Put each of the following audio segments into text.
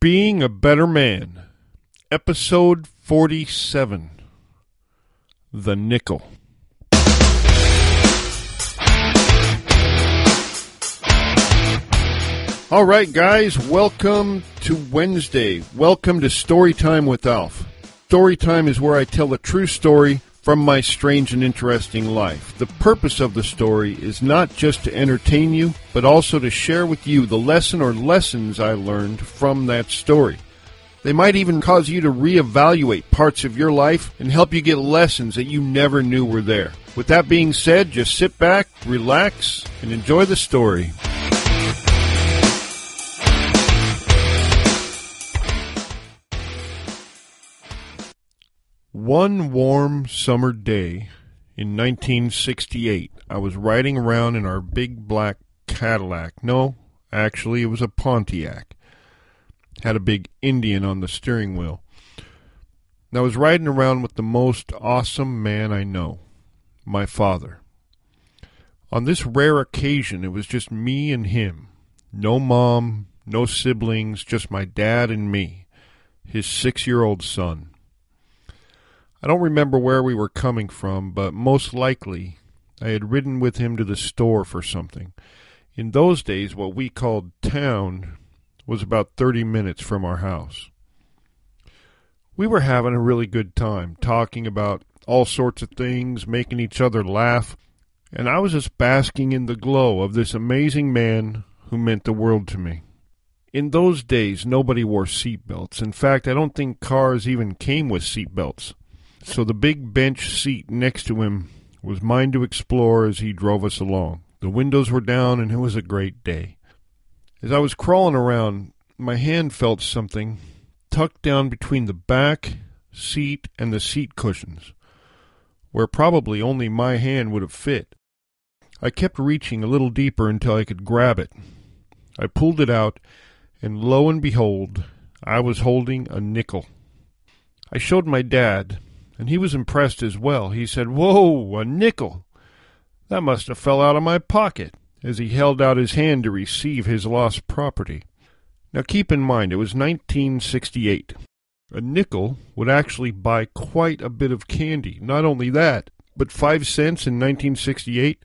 Being a Better Man, Episode 47 The Nickel. All right, guys, welcome to Wednesday. Welcome to Storytime with Alf. Storytime is where I tell a true story from my strange and interesting life. The purpose of the story is not just to entertain you, but also to share with you the lesson or lessons I learned from that story. They might even cause you to reevaluate parts of your life and help you get lessons that you never knew were there. With that being said, just sit back, relax, and enjoy the story. One warm summer day in 1968, I was riding around in our big black Cadillac. No, actually, it was a Pontiac. Had a big Indian on the steering wheel. And I was riding around with the most awesome man I know, my father. On this rare occasion, it was just me and him. No mom, no siblings, just my dad and me, his six year old son. I don't remember where we were coming from, but most likely I had ridden with him to the store for something. In those days, what we called town was about 30 minutes from our house. We were having a really good time, talking about all sorts of things, making each other laugh, and I was just basking in the glow of this amazing man who meant the world to me. In those days, nobody wore seat belts. In fact, I don't think cars even came with seat belts so the big bench seat next to him was mine to explore as he drove us along. The windows were down, and it was a great day. As I was crawling around, my hand felt something tucked down between the back seat and the seat cushions, where probably only my hand would have fit. I kept reaching a little deeper until I could grab it. I pulled it out, and lo and behold, I was holding a nickel. I showed my dad, and he was impressed as well. He said, Whoa, a nickel! That must have fell out of my pocket, as he held out his hand to receive his lost property. Now keep in mind, it was 1968. A nickel would actually buy quite a bit of candy. Not only that, but five cents in 1968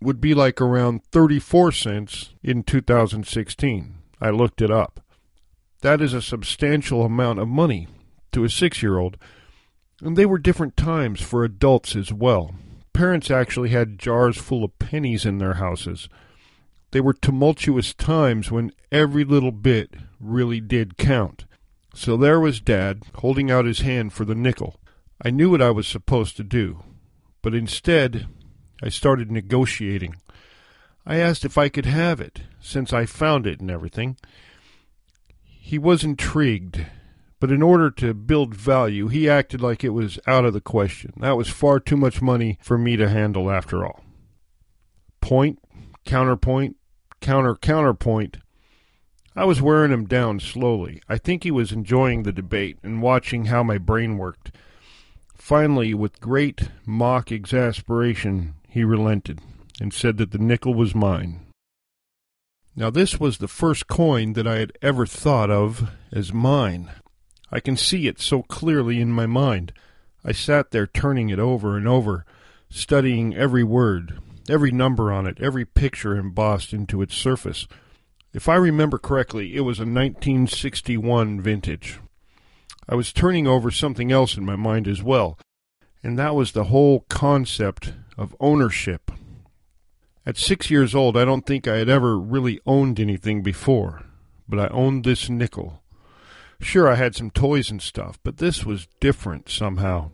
would be like around 34 cents in 2016. I looked it up. That is a substantial amount of money to a six year old and they were different times for adults as well. Parents actually had jars full of pennies in their houses. They were tumultuous times when every little bit really did count. So there was Dad, holding out his hand for the nickel. I knew what I was supposed to do, but instead I started negotiating. I asked if I could have it, since I found it and everything. He was intrigued but in order to build value, he acted like it was out of the question. That was far too much money for me to handle after all. Point, counterpoint, counter counterpoint. I was wearing him down slowly. I think he was enjoying the debate and watching how my brain worked. Finally, with great mock exasperation, he relented and said that the nickel was mine. Now, this was the first coin that I had ever thought of as mine. I can see it so clearly in my mind. I sat there turning it over and over, studying every word, every number on it, every picture embossed into its surface. If I remember correctly, it was a 1961 vintage. I was turning over something else in my mind as well, and that was the whole concept of ownership. At six years old, I don't think I had ever really owned anything before, but I owned this nickel. Sure, I had some toys and stuff, but this was different somehow.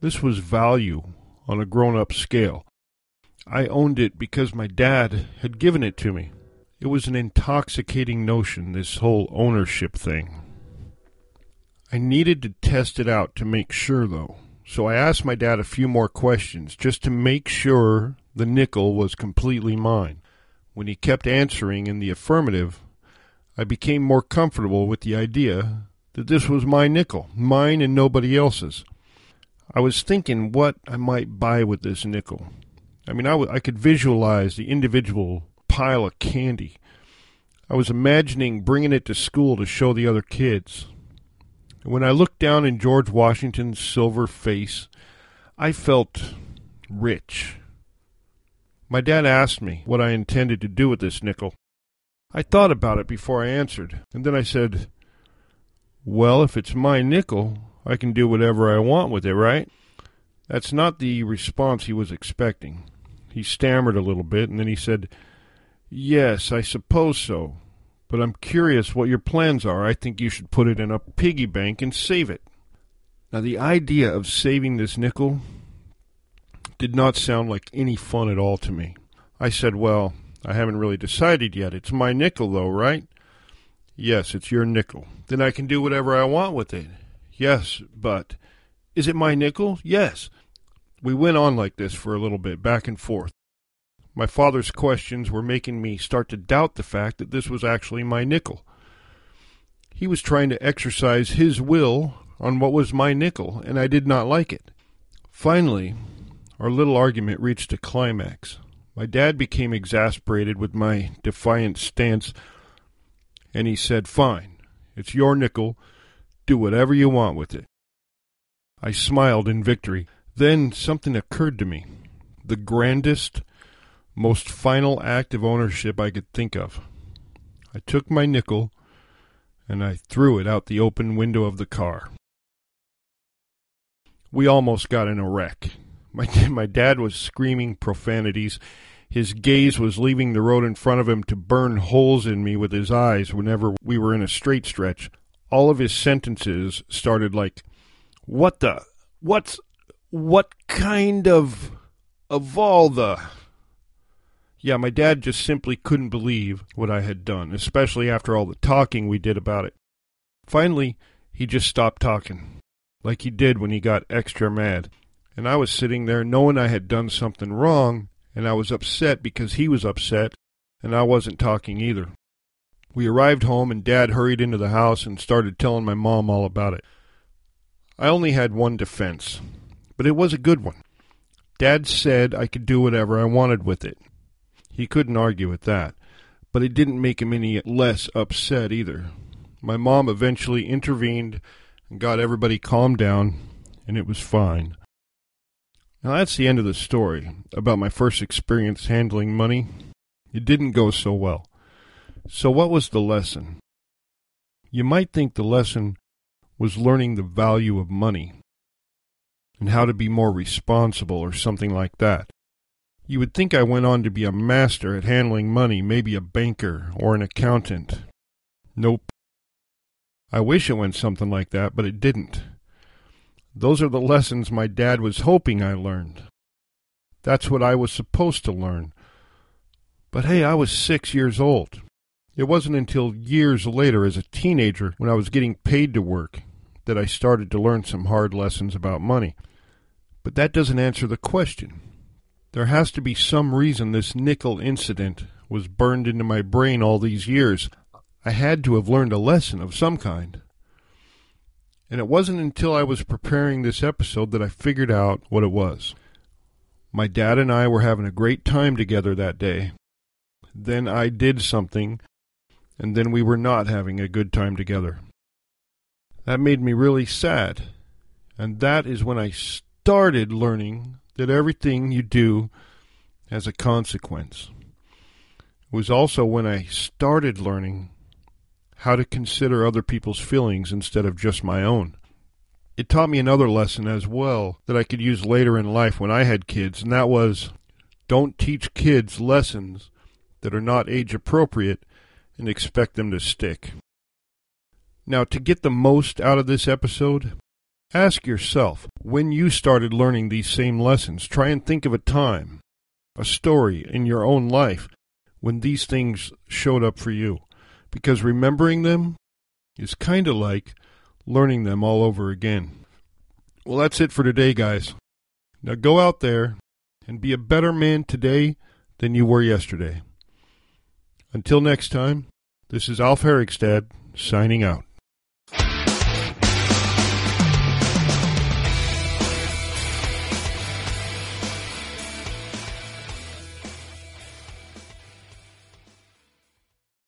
This was value on a grown up scale. I owned it because my dad had given it to me. It was an intoxicating notion, this whole ownership thing. I needed to test it out to make sure, though, so I asked my dad a few more questions just to make sure the nickel was completely mine. When he kept answering in the affirmative, I became more comfortable with the idea that this was my nickel, mine and nobody else's. I was thinking what I might buy with this nickel. I mean, I, w- I could visualize the individual pile of candy. I was imagining bringing it to school to show the other kids. When I looked down in George Washington's silver face, I felt rich. My dad asked me what I intended to do with this nickel. I thought about it before I answered, and then I said, Well, if it's my nickel, I can do whatever I want with it, right? That's not the response he was expecting. He stammered a little bit, and then he said, Yes, I suppose so. But I'm curious what your plans are. I think you should put it in a piggy bank and save it. Now, the idea of saving this nickel did not sound like any fun at all to me. I said, Well, I haven't really decided yet. It's my nickel, though, right? Yes, it's your nickel. Then I can do whatever I want with it. Yes, but. Is it my nickel? Yes. We went on like this for a little bit, back and forth. My father's questions were making me start to doubt the fact that this was actually my nickel. He was trying to exercise his will on what was my nickel, and I did not like it. Finally, our little argument reached a climax. My dad became exasperated with my defiant stance, and he said, Fine, it's your nickel. Do whatever you want with it. I smiled in victory. Then something occurred to me. The grandest, most final act of ownership I could think of. I took my nickel and I threw it out the open window of the car. We almost got in a wreck. My, my dad was screaming profanities. His gaze was leaving the road in front of him to burn holes in me with his eyes whenever we were in a straight stretch. All of his sentences started like, What the? What's. What kind of. of all the. Yeah, my dad just simply couldn't believe what I had done, especially after all the talking we did about it. Finally, he just stopped talking, like he did when he got extra mad and I was sitting there knowing I had done something wrong, and I was upset because he was upset, and I wasn't talking either. We arrived home, and Dad hurried into the house and started telling my mom all about it. I only had one defense, but it was a good one. Dad said I could do whatever I wanted with it. He couldn't argue with that, but it didn't make him any less upset either. My mom eventually intervened and got everybody calmed down, and it was fine. Now that's the end of the story about my first experience handling money. It didn't go so well. So what was the lesson? You might think the lesson was learning the value of money and how to be more responsible or something like that. You would think I went on to be a master at handling money, maybe a banker or an accountant. Nope. I wish it went something like that, but it didn't. Those are the lessons my dad was hoping I learned. That's what I was supposed to learn. But hey, I was six years old. It wasn't until years later, as a teenager, when I was getting paid to work, that I started to learn some hard lessons about money. But that doesn't answer the question. There has to be some reason this nickel incident was burned into my brain all these years. I had to have learned a lesson of some kind. And it wasn't until I was preparing this episode that I figured out what it was. My dad and I were having a great time together that day. Then I did something, and then we were not having a good time together. That made me really sad. And that is when I started learning that everything you do has a consequence. It was also when I started learning how to consider other people's feelings instead of just my own. It taught me another lesson as well that I could use later in life when I had kids, and that was don't teach kids lessons that are not age appropriate and expect them to stick. Now, to get the most out of this episode, ask yourself when you started learning these same lessons. Try and think of a time, a story in your own life when these things showed up for you because remembering them is kind of like learning them all over again. Well, that's it for today, guys. Now go out there and be a better man today than you were yesterday. Until next time, this is Alf Herigstad signing out.